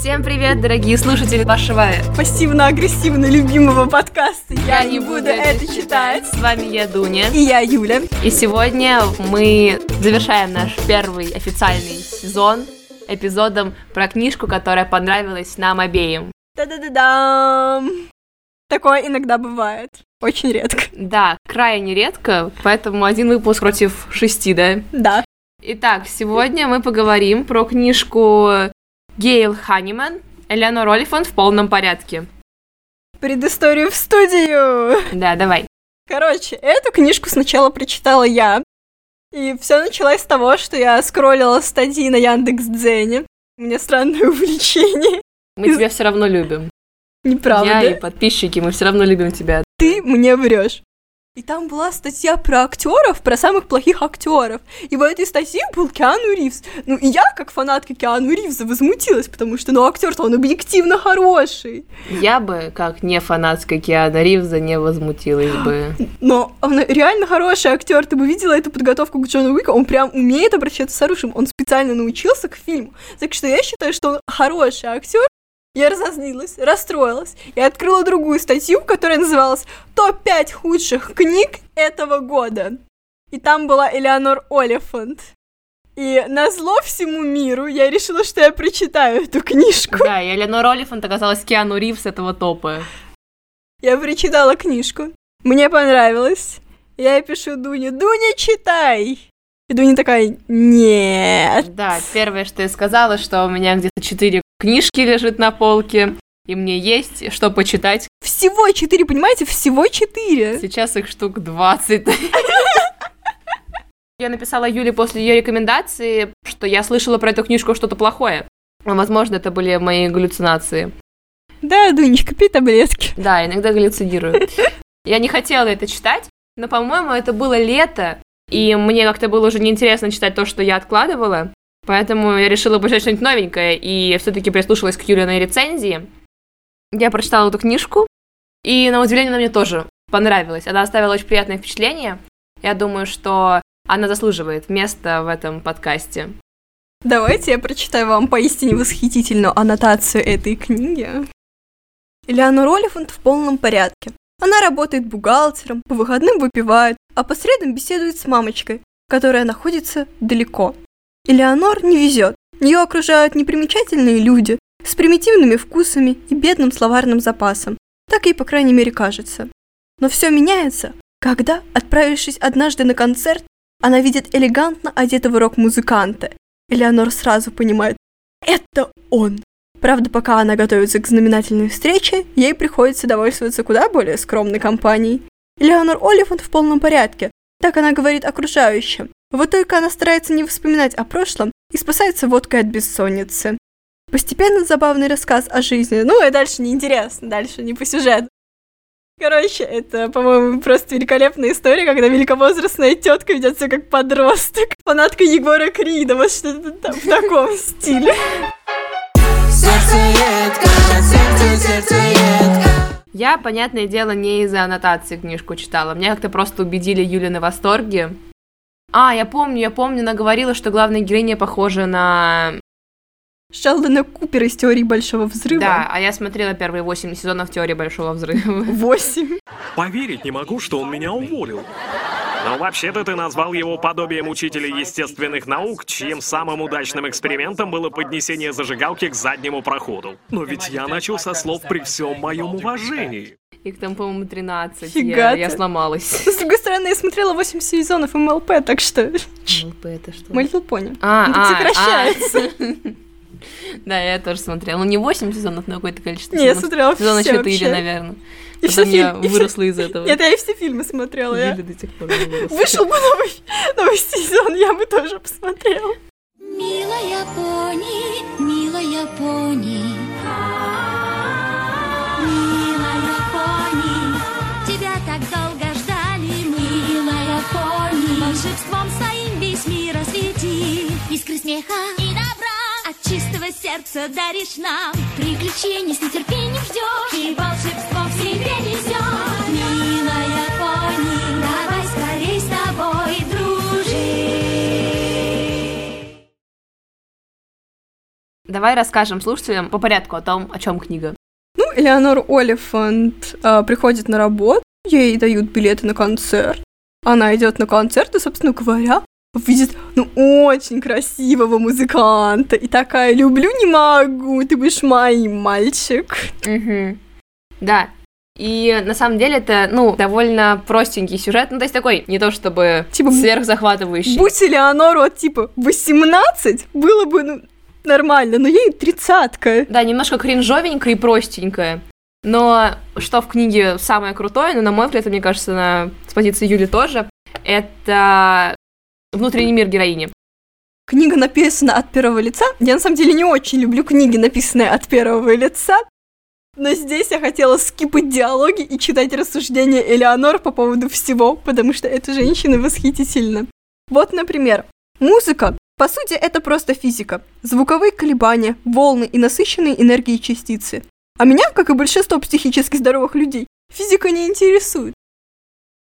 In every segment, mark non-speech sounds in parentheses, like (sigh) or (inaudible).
Всем привет, дорогие слушатели вашего пассивно-агрессивно любимого подкаста «Я, не буду это читать». С вами я, Дуня. И я, Юля. И сегодня мы завершаем наш первый официальный сезон эпизодом про книжку, которая понравилась нам обеим. Та-да-да-дам! Такое иногда бывает. Очень редко. Да, крайне редко, поэтому один выпуск против шести, да? Да. Итак, сегодня мы поговорим про книжку Гейл Ханиман «Элеонор Олифант в полном порядке». Предысторию в студию! Да, давай. Короче, эту книжку сначала прочитала я, и все началось с того, что я скроллила статьи на Яндекс.Дзене. У меня странное (laughs) увлечение. Мы тебя все равно любим. Неправда. Я и подписчики, мы все равно любим тебя. Ты мне врешь. И там была статья про актеров, про самых плохих актеров. И в этой статье был Киану Ривз. Ну, и я, как фанатка Киану Ривза, возмутилась, потому что, ну, актер-то он объективно хороший. Я бы, как не фанатка Киану Ривза, не возмутилась бы. Но он реально хороший актер. Ты бы видела эту подготовку к Джону Уику. Он прям умеет обращаться с оружием. Он специально научился к фильму. Так что я считаю, что он хороший актер. Я разозлилась, расстроилась и открыла другую статью, которая называлась «Топ-5 худших книг этого года». И там была Элеонор Олифант. И на зло всему миру я решила, что я прочитаю эту книжку. Да, и Элеонор Олифант оказалась Киану Ривз этого топа. Я прочитала книжку. Мне понравилось. Я пишу Дуне, Дуня, читай! И Дуня такая, нет. Да, первое, что я сказала, что у меня где-то четыре книжки лежит на полке, и мне есть что почитать. Всего четыре, понимаете? Всего четыре. Сейчас их штук 20. (laughs) Я написала Юле после ее рекомендации, что я слышала про эту книжку что-то плохое. Возможно, это были мои галлюцинации. Да, Дунечка, пей таблетки. Да, иногда галлюцинирую. Я не хотела это читать, но, по-моему, это было лето, и мне как-то было уже неинтересно читать то, что я откладывала. Поэтому я решила почитать что-нибудь новенькое и все-таки прислушалась к Юлиной рецензии. Я прочитала эту книжку, и на удивление она мне тоже понравилась. Она оставила очень приятное впечатление. Я думаю, что она заслуживает места в этом подкасте. Давайте я прочитаю вам поистине восхитительную аннотацию этой книги. Элеонор Олифант в полном порядке. Она работает бухгалтером, по выходным выпивает, а по средам беседует с мамочкой, которая находится далеко. Элеонор не везет. Ее окружают непримечательные люди с примитивными вкусами и бедным словарным запасом. Так ей, по крайней мере, кажется. Но все меняется, когда, отправившись однажды на концерт, она видит элегантно одетого рок-музыканта. Элеонор сразу понимает, это он. Правда, пока она готовится к знаменательной встрече, ей приходится довольствоваться куда более скромной компанией. Элеонор Олифант в полном порядке, так она говорит окружающим. Вот только она старается не вспоминать о прошлом и спасается водкой от бессонницы. Постепенно забавный рассказ о жизни. Ну, и дальше неинтересно, дальше не по сюжету. Короче, это, по-моему, просто великолепная история, когда великовозрастная тетка ведет себя как подросток. Фанатка Егора Крида, вот что-то там в таком стиле. Я, понятное дело, не из-за аннотации книжку читала. Меня как-то просто убедили Юлины восторги. А, я помню, я помню, она говорила, что главная героиня похожа на... Шелдона Купера из «Теории Большого Взрыва». Да, а я смотрела первые восемь сезонов «Теории Большого Взрыва». Восемь. Поверить не могу, что он меня уволил. Но вообще-то ты назвал его подобием учителя естественных наук, чьим самым удачным экспериментом было поднесение зажигалки к заднему проходу. Но ведь я начал со слов при всем моем уважении. Их там, по-моему, 13. Фига я, я сломалась. С другой стороны, я смотрела 8 сезонов МЛП, так что... МЛП это что? My Little Pony. А, Ну, а, сокращается. а. (laughs) Да, я тоже смотрела. Ну, не 8 сезонов, но какое-то количество Не, я сезонов. смотрела Сезона все 4, вообще. наверное. И все я все- выросла из этого. Нет, я и все фильмы смотрела. я- до сих пор. Вышел бы новый, новый сезон, я бы тоже посмотрела. Милая пони, милая пони. Милая пони, сердца даришь нам. Приключений с нетерпением ждешь и волшебство в себе несешь. Милая пони, давай скорей с тобой дружить. Давай расскажем слушателям по порядку о том, о чем книга. Ну, Элеонор Олифант а, приходит на работу, ей дают билеты на концерт. Она идет на концерт и, собственно говоря, видит, ну, очень красивого музыканта. И такая, люблю, не могу, ты будешь моим, мальчик. Угу. Да. И на самом деле это, ну, довольно простенький сюжет. Ну, то есть такой, не то чтобы Типа, сверхзахватывающий. Будь Элеонору от типа 18, было бы, ну, нормально, но ей тридцатка. Да, немножко кринжовенькая и простенькая. Но что в книге самое крутое, ну, на мой взгляд, мне кажется, на, с позиции Юли тоже, это внутренний мир героини. Книга написана от первого лица. Я на самом деле не очень люблю книги, написанные от первого лица. Но здесь я хотела скипать диалоги и читать рассуждения Элеонор по поводу всего, потому что эта женщина восхитительна. Вот, например, музыка. По сути, это просто физика. Звуковые колебания, волны и насыщенные энергией частицы. А меня, как и большинство психически здоровых людей, физика не интересует.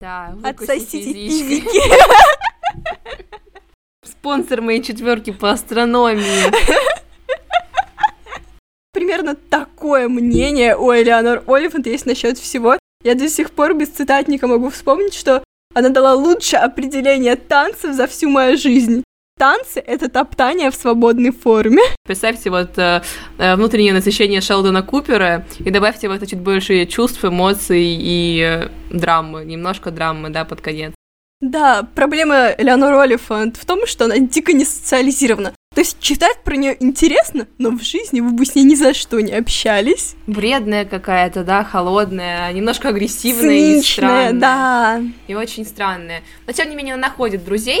Да, Отсосите физики. (laughs) Спонсор моей четверки по астрономии. Примерно такое мнение у Элеонор Олифант есть насчет всего. Я до сих пор без цитатника могу вспомнить, что она дала лучшее определение танцев за всю мою жизнь. Танцы — это топтание в свободной форме. Представьте вот э, э, внутреннее насыщение Шелдона Купера и добавьте в это чуть больше чувств, эмоций и э, драмы, немножко драмы, да, под конец. Да, проблема Элеонор Олифант в том, что она дико не социализирована. То есть читать про нее интересно, но в жизни вы бы с ней ни за что не общались. Вредная какая-то, да, холодная, немножко агрессивная и Циничная, странная. да. И очень странная. Но тем не менее она находит друзей,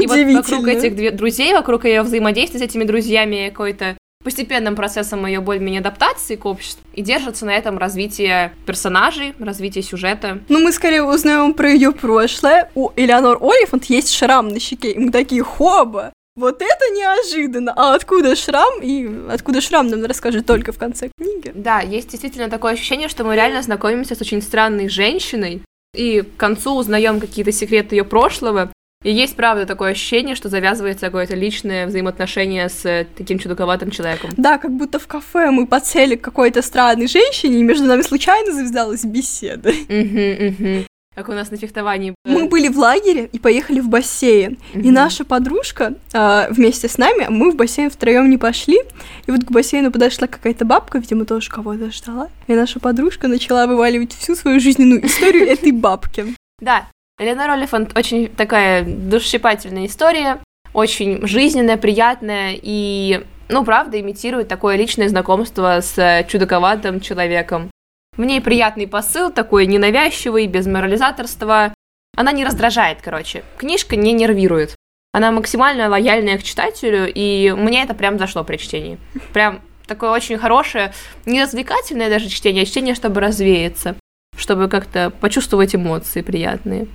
и вот вокруг этих друзей, вокруг ее взаимодействия с этими друзьями какой-то постепенным процессом ее более-менее адаптации к обществу и держится на этом развитие персонажей, развитие сюжета. Ну, мы скорее узнаем про ее прошлое. У Элеонор Олифант есть шрам на щеке, и мы такие, хоба! Вот это неожиданно! А откуда шрам? И откуда шрам нам расскажет только в конце книги. Да, есть действительно такое ощущение, что мы реально знакомимся с очень странной женщиной, и к концу узнаем какие-то секреты ее прошлого. И есть, правда, такое ощущение, что завязывается какое-то личное взаимоотношение с э, таким чудаковатым человеком. Да, как будто в кафе мы подсели к какой-то странной женщине, и между нами случайно завязалась беседа. Мгм, мгм. Как у нас на фехтовании. Мы были в лагере и поехали в бассейн. И Мгм. наша подружка а, вместе с нами, мы в бассейн втроем не пошли. И вот к бассейну подошла какая-то бабка, видимо, тоже кого-то ждала. И наша подружка начала вываливать всю свою жизненную историю (laughs) этой бабки. Да, Элеонор Олифант очень такая душесчипательная история, очень жизненная, приятная и, ну, правда, имитирует такое личное знакомство с чудаковатым человеком. В ней приятный посыл, такой ненавязчивый, без морализаторства. Она не раздражает, короче. Книжка не нервирует. Она максимально лояльная к читателю, и мне это прям зашло при чтении. Прям такое очень хорошее, не развлекательное даже чтение, а чтение, чтобы развеяться, чтобы как-то почувствовать эмоции приятные.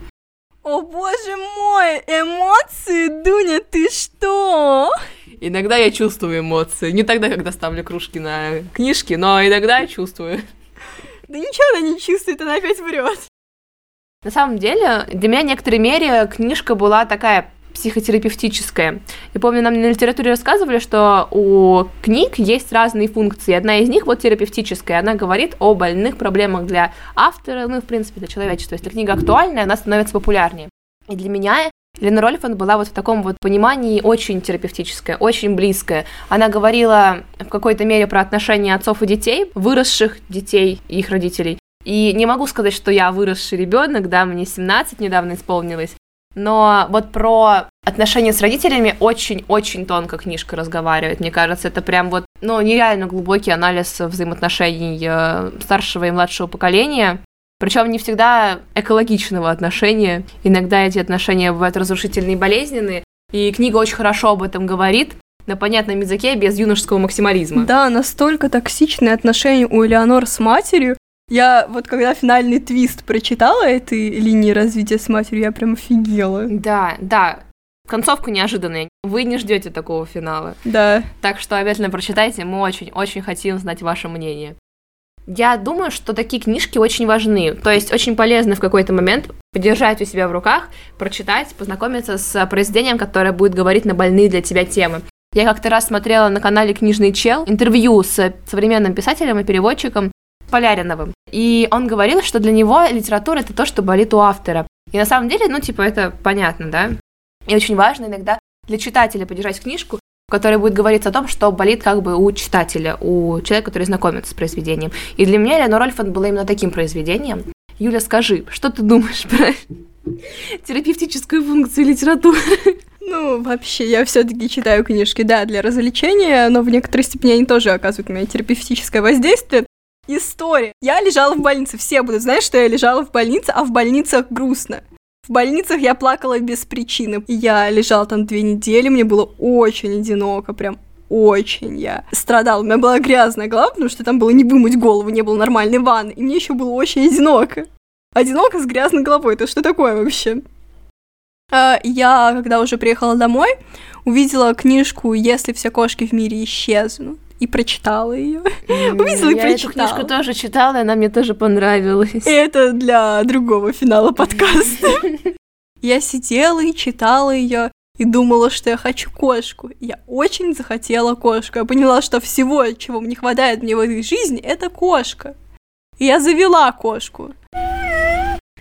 О боже мой, эмоции, Дуня, ты что? Иногда я чувствую эмоции. Не тогда, когда ставлю кружки на книжки, но иногда я чувствую. Да ничего она не чувствует, она опять врет. На самом деле, для меня в некоторой мере книжка была такая психотерапевтическая. Я помню, нам на литературе рассказывали, что у книг есть разные функции. Одна из них вот терапевтическая. Она говорит о больных проблемах для автора, ну и, в принципе, для человечества. Если книга актуальная, она становится популярнее. И для меня Елена Рольфанд была вот в таком вот понимании очень терапевтическая, очень близкая. Она говорила в какой-то мере про отношения отцов и детей, выросших детей и их родителей. И не могу сказать, что я выросший ребенок, да, мне 17 недавно исполнилось, но вот про отношения с родителями очень-очень тонко книжка разговаривает. Мне кажется, это прям вот, ну, нереально глубокий анализ взаимоотношений э, старшего и младшего поколения. Причем не всегда экологичного отношения. Иногда эти отношения бывают разрушительные и болезненные. И книга очень хорошо об этом говорит на понятном языке без юношеского максимализма. Да, настолько токсичные отношения у Элеонор с матерью. Я вот когда финальный твист прочитала этой линии развития с матерью, я прям офигела. Да, да. Концовка неожиданная. Вы не ждете такого финала. Да. Так что обязательно прочитайте. Мы очень-очень хотим знать ваше мнение. Я думаю, что такие книжки очень важны. То есть очень полезно в какой-то момент подержать у себя в руках, прочитать, познакомиться с произведением, которое будет говорить на больные для тебя темы. Я как-то раз смотрела на канале «Книжный чел» интервью с современным писателем и переводчиком Поляриновым. И он говорил, что для него литература — это то, что болит у автора. И на самом деле, ну, типа, это понятно, да? И очень важно иногда для читателя поддержать книжку, в которой будет говориться о том, что болит как бы у читателя, у человека, который знакомится с произведением. И для меня Леонор Ольфанд была именно таким произведением. Юля, скажи, что ты думаешь про (laughs) терапевтическую функцию литературы? Ну, вообще, я все-таки читаю книжки, да, для развлечения, но в некоторой степени они тоже оказывают на меня терапевтическое воздействие. История. Я лежала в больнице, все будут знать, что я лежала в больнице, а в больницах грустно. В больницах я плакала без причины. Я лежала там две недели, мне было очень одиноко, прям очень я страдала. У меня была грязная голова, потому что там было не вымыть голову, не было нормальной ванны. И мне еще было очень одиноко. Одиноко с грязной головой. Это что такое вообще? А, я, когда уже приехала домой, увидела книжку «Если все кошки в мире исчезнут» и прочитала ее. Увидела и Я эту прочитала. книжку тоже читала, и она мне тоже понравилась. Это для другого финала подкаста. (laughs) Я сидела и читала ее и думала, что я хочу кошку. Я очень захотела кошку. Я поняла, что всего, чего мне хватает мне в этой жизни, это кошка. И я завела кошку.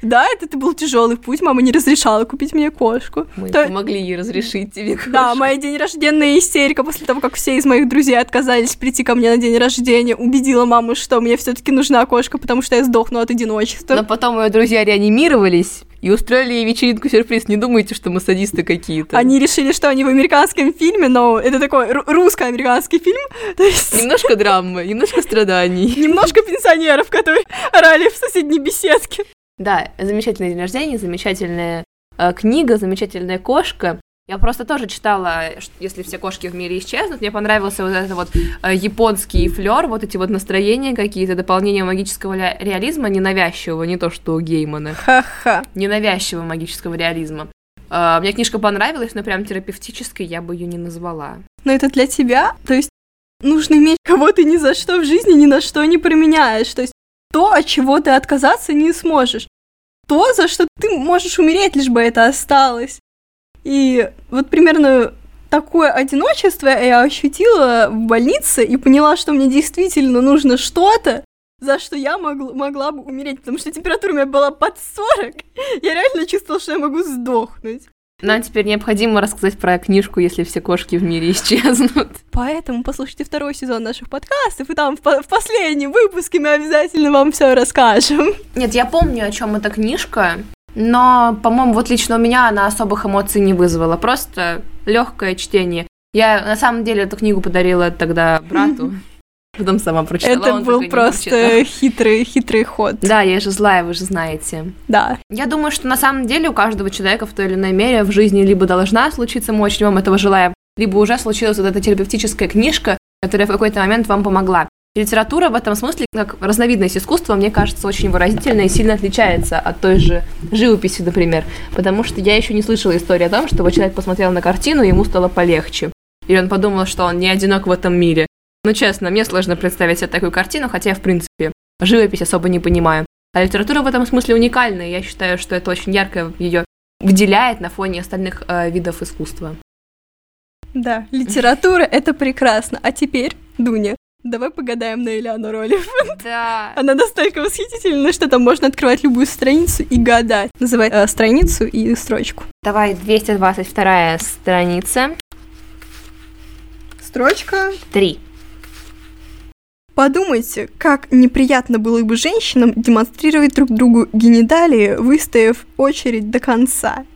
Да, это, это был тяжелый путь. Мама не разрешала купить мне кошку. Мы То- помогли ей разрешить тебе Да, кошку. моя день рожденная истерика после того, как все из моих друзей отказались прийти ко мне на день рождения, убедила маму, что мне все-таки нужна кошка, потому что я сдохну от одиночества. Но потом ее друзья реанимировались и устроили ей вечеринку-сюрприз. Не думайте, что мы садисты какие-то. Они решили, что они в американском фильме, но это такой ру- русско-американский фильм, то есть Немножко драмы, немножко страданий. (laughs) немножко пенсионеров, которые орали в соседней беседке. Да, замечательный день рождения, замечательная э, книга, замечательная кошка. Я просто тоже читала, ш- если все кошки в мире исчезнут, мне понравился вот этот вот э, японский флер, вот эти вот настроения какие-то, дополнения магического реализма, ненавязчивого, не то что у Геймана, Ха-ха. ненавязчивого магического реализма. Э, мне книжка понравилась, но прям терапевтической я бы ее не назвала. Но это для тебя, то есть нужно иметь кого ты ни за что в жизни ни на что не променяешь, то есть то, от чего ты отказаться не сможешь, то, за что ты можешь умереть, лишь бы это осталось. И вот примерно такое одиночество я ощутила в больнице и поняла, что мне действительно нужно что-то, за что я могла, могла бы умереть, потому что температура у меня была под 40. Я реально чувствовала, что я могу сдохнуть. Нам теперь необходимо рассказать про книжку, если все кошки в мире исчезнут. (laughs) Поэтому послушайте второй сезон наших подкастов, и там в, по- в последнем выпуске мы обязательно вам все расскажем. Нет, я помню, о чем эта книжка, но, по-моему, вот лично у меня она особых эмоций не вызвала. Просто легкое чтение. Я на самом деле эту книгу подарила тогда брату, (laughs) потом сама прочитала. Это был просто хитрый, хитрый ход. Да, я же злая, вы же знаете. Да. Я думаю, что на самом деле у каждого человека в той или иной мере в жизни либо должна случиться, мы очень вам этого желаем, либо уже случилась вот эта терапевтическая книжка, которая в какой-то момент вам помогла. И литература в этом смысле, как разновидность искусства, мне кажется, очень выразительна и сильно отличается от той же живописи, например. Потому что я еще не слышала истории о том, что вот человек посмотрел на картину, и ему стало полегче. Или он подумал, что он не одинок в этом мире. Ну, честно, мне сложно представить себе такую картину, хотя я, в принципе, живопись особо не понимаю. А литература в этом смысле уникальна, и я считаю, что это очень ярко ее выделяет на фоне остальных э, видов искусства. Да, литература — это прекрасно. А теперь, Дуня, давай погадаем на Элеонор Олив. (laughs) Да. Она настолько восхитительна, что там можно открывать любую страницу и гадать. Называй э, страницу и строчку. Давай, 222 страница. Строчка. Три. Подумайте, как неприятно было бы женщинам демонстрировать друг другу гениталии, выстояв очередь до конца.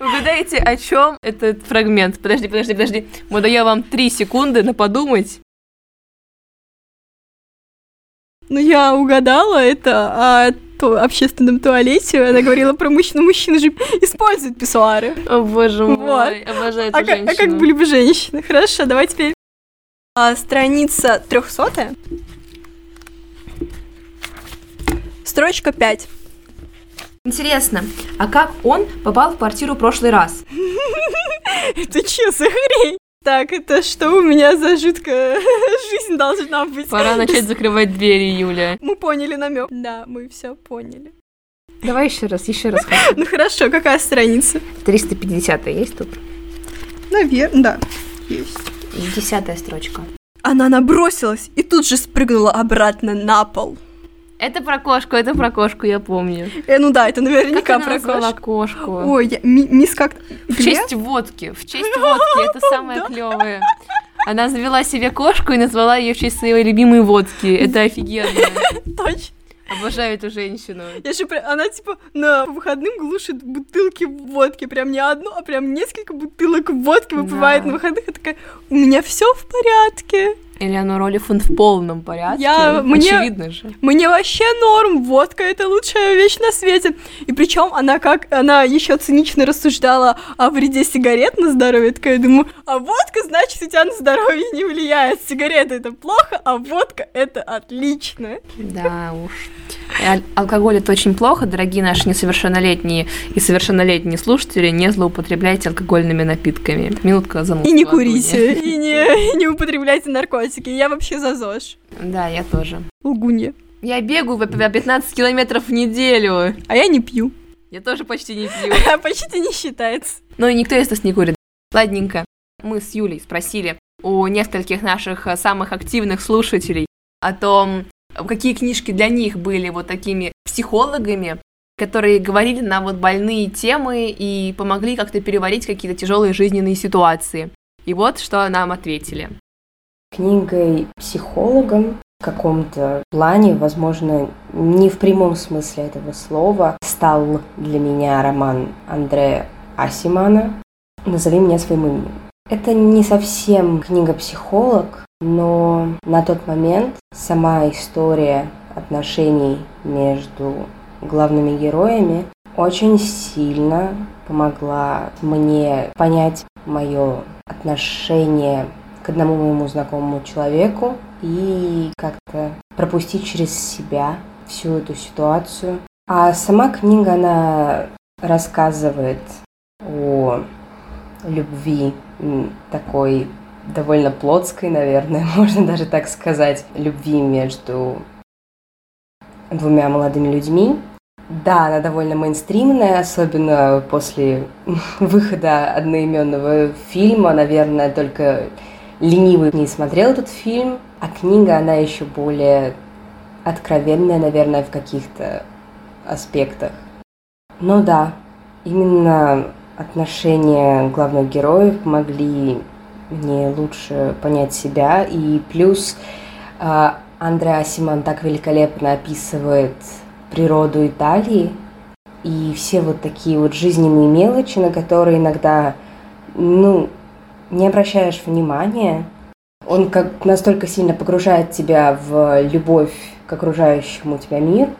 Угадайте, о чем этот фрагмент? Подожди, подожди, подожди. Мы даем вам три секунды на подумать. Ну, я угадала это о то- общественном туалете. Она говорила про мужчин. Мужчины же используют писсуары. О, боже Вот. мой, обожаю эту А как, а как женщину. были бы женщины? Хорошо, давай теперь. А, страница трехсотая. Строчка 5. Интересно, а как он попал в квартиру в прошлый раз? Это че за хрень? Так, это что у меня за жуткая (laughs) жизнь должна быть? Пора (laughs) начать закрывать двери, Юля. Мы поняли намек. Да, мы все поняли. Давай еще раз, еще раз. (laughs) Ну хорошо, какая страница? 350 есть тут? Наверное, да, есть. Десятая строчка. Она набросилась и тут же спрыгнула обратно на пол. Это про кошку, это про кошку, я помню. Э, ну да, это наверняка Как она про кошку. кошку? Ой, я, ми- мисс как... В честь водки. В честь водки. Это (laughs) самое клевое. Она завела себе кошку и назвала ее в честь своей любимой водки. Это офигенно. (laughs) Точно. Обожаю эту женщину. Я же прям, она типа на выходным глушит бутылки водки, прям не одну, а прям несколько бутылок водки выпивает Да. на выходных и такая, у меня все в порядке. Элеонор Олифант в полном порядке. Я- мне- Очевидно же. Мне вообще норм, водка это лучшая вещь на свете. И причем она как, она еще цинично рассуждала о вреде сигарет на здоровье. Такая, я думаю, а водка, значит, у тебя на здоровье не влияет. Сигареты это плохо, а водка это отлично. Да уж. Алкоголь это очень плохо, дорогие наши несовершеннолетние и совершеннолетние слушатели, не злоупотребляйте алкогольными напитками. Минутка замолчала. И не курите, и не, и не употребляйте наркотики. Я вообще за ЗОЖ. Да, я тоже. Лгунья. Я бегаю по по 15 километров в неделю. А я не пью. Я тоже почти не пью. (laughs) Почти не считается. Но и никто из нас не курит. Ладненько. Мы с Юлей спросили у нескольких наших э, самых активных слушателей о том, какие книжки для них были вот такими психологами, которые говорили на вот больные темы и помогли как-то переварить какие-то тяжелые жизненные ситуации. И вот что нам ответили. книгой психологом в каком-то плане, возможно, не в прямом смысле этого слова, стал для меня роман Андрея Асимана «Назови меня своим именем». Это не совсем книга-психолог, но на тот момент сама история отношений между главными героями очень сильно помогла мне понять мое отношение к одному моему знакомому человеку и как-то пропустить через себя всю эту ситуацию. А сама книга, она рассказывает о любви такой довольно плотской, наверное, (laughs) можно даже так сказать, любви между двумя молодыми людьми. Да, она довольно мейнстримная, особенно после (laughs) выхода одноименного фильма. Наверное, только ленивый не смотрел этот фильм. А книга, она еще более откровенная, наверное, в каких-то аспектах. Но да, именно отношения главных героев помогли мне лучше понять себя. И плюс э, Андреа Симон так великолепно описывает природу Италии и все вот такие вот жизненные мелочи, на которые иногда, ну, не обращаешь внимания. Он как настолько сильно погружает тебя в любовь к окружающему тебя миру,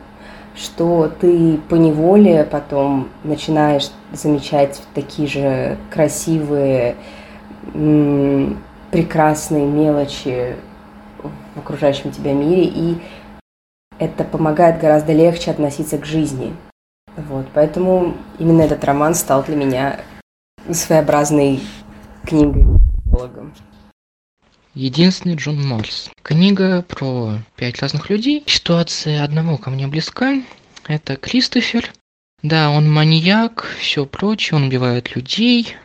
что ты поневоле потом начинаешь замечать такие же красивые, прекрасные мелочи в окружающем тебя мире, и это помогает гораздо легче относиться к жизни. Вот, поэтому именно этот роман стал для меня своеобразной книгой. Единственный Джон Марс. Книга про пять разных людей. Ситуация одного ко мне близка. Это Кристофер. Да, он маньяк, все прочее, он убивает людей.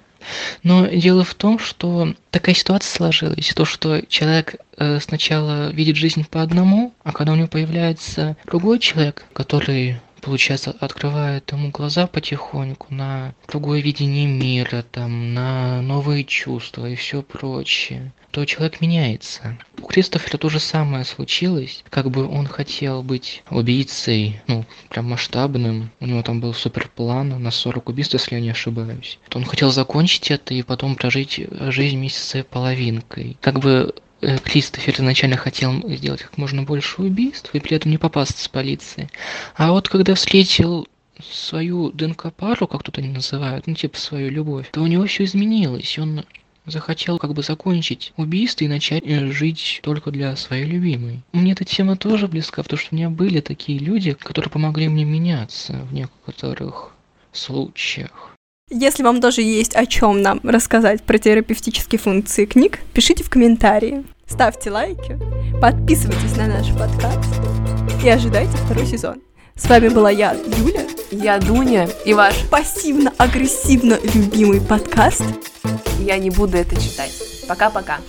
Но дело в том, что такая ситуация сложилась. То, что человек э, сначала видит жизнь по одному, а когда у него появляется другой человек, который получается, открывает ему глаза потихоньку на другое видение мира, там, на новые чувства и все прочее, то человек меняется. У Кристофера то же самое случилось, как бы он хотел быть убийцей, ну, прям масштабным, у него там был супер план на 40 убийств, если я не ошибаюсь. То он хотел закончить это и потом прожить жизнь вместе с половинкой. Как бы Кристофер изначально хотел сделать как можно больше убийств и при этом не попасться с полиции. А вот когда встретил свою ДНК-пару, как тут они называют, ну типа свою любовь, то у него все изменилось. Он захотел как бы закончить убийство и начать э, жить только для своей любимой. Мне эта тема тоже близка, потому что у меня были такие люди, которые помогли мне меняться в некоторых случаях. Если вам тоже есть о чем нам рассказать про терапевтические функции книг, пишите в комментарии, ставьте лайки, подписывайтесь на наш подкаст и ожидайте второй сезон. С вами была я, Юля, Я Дуня и ваш пассивно-агрессивно любимый подкаст я не буду это читать. Пока-пока.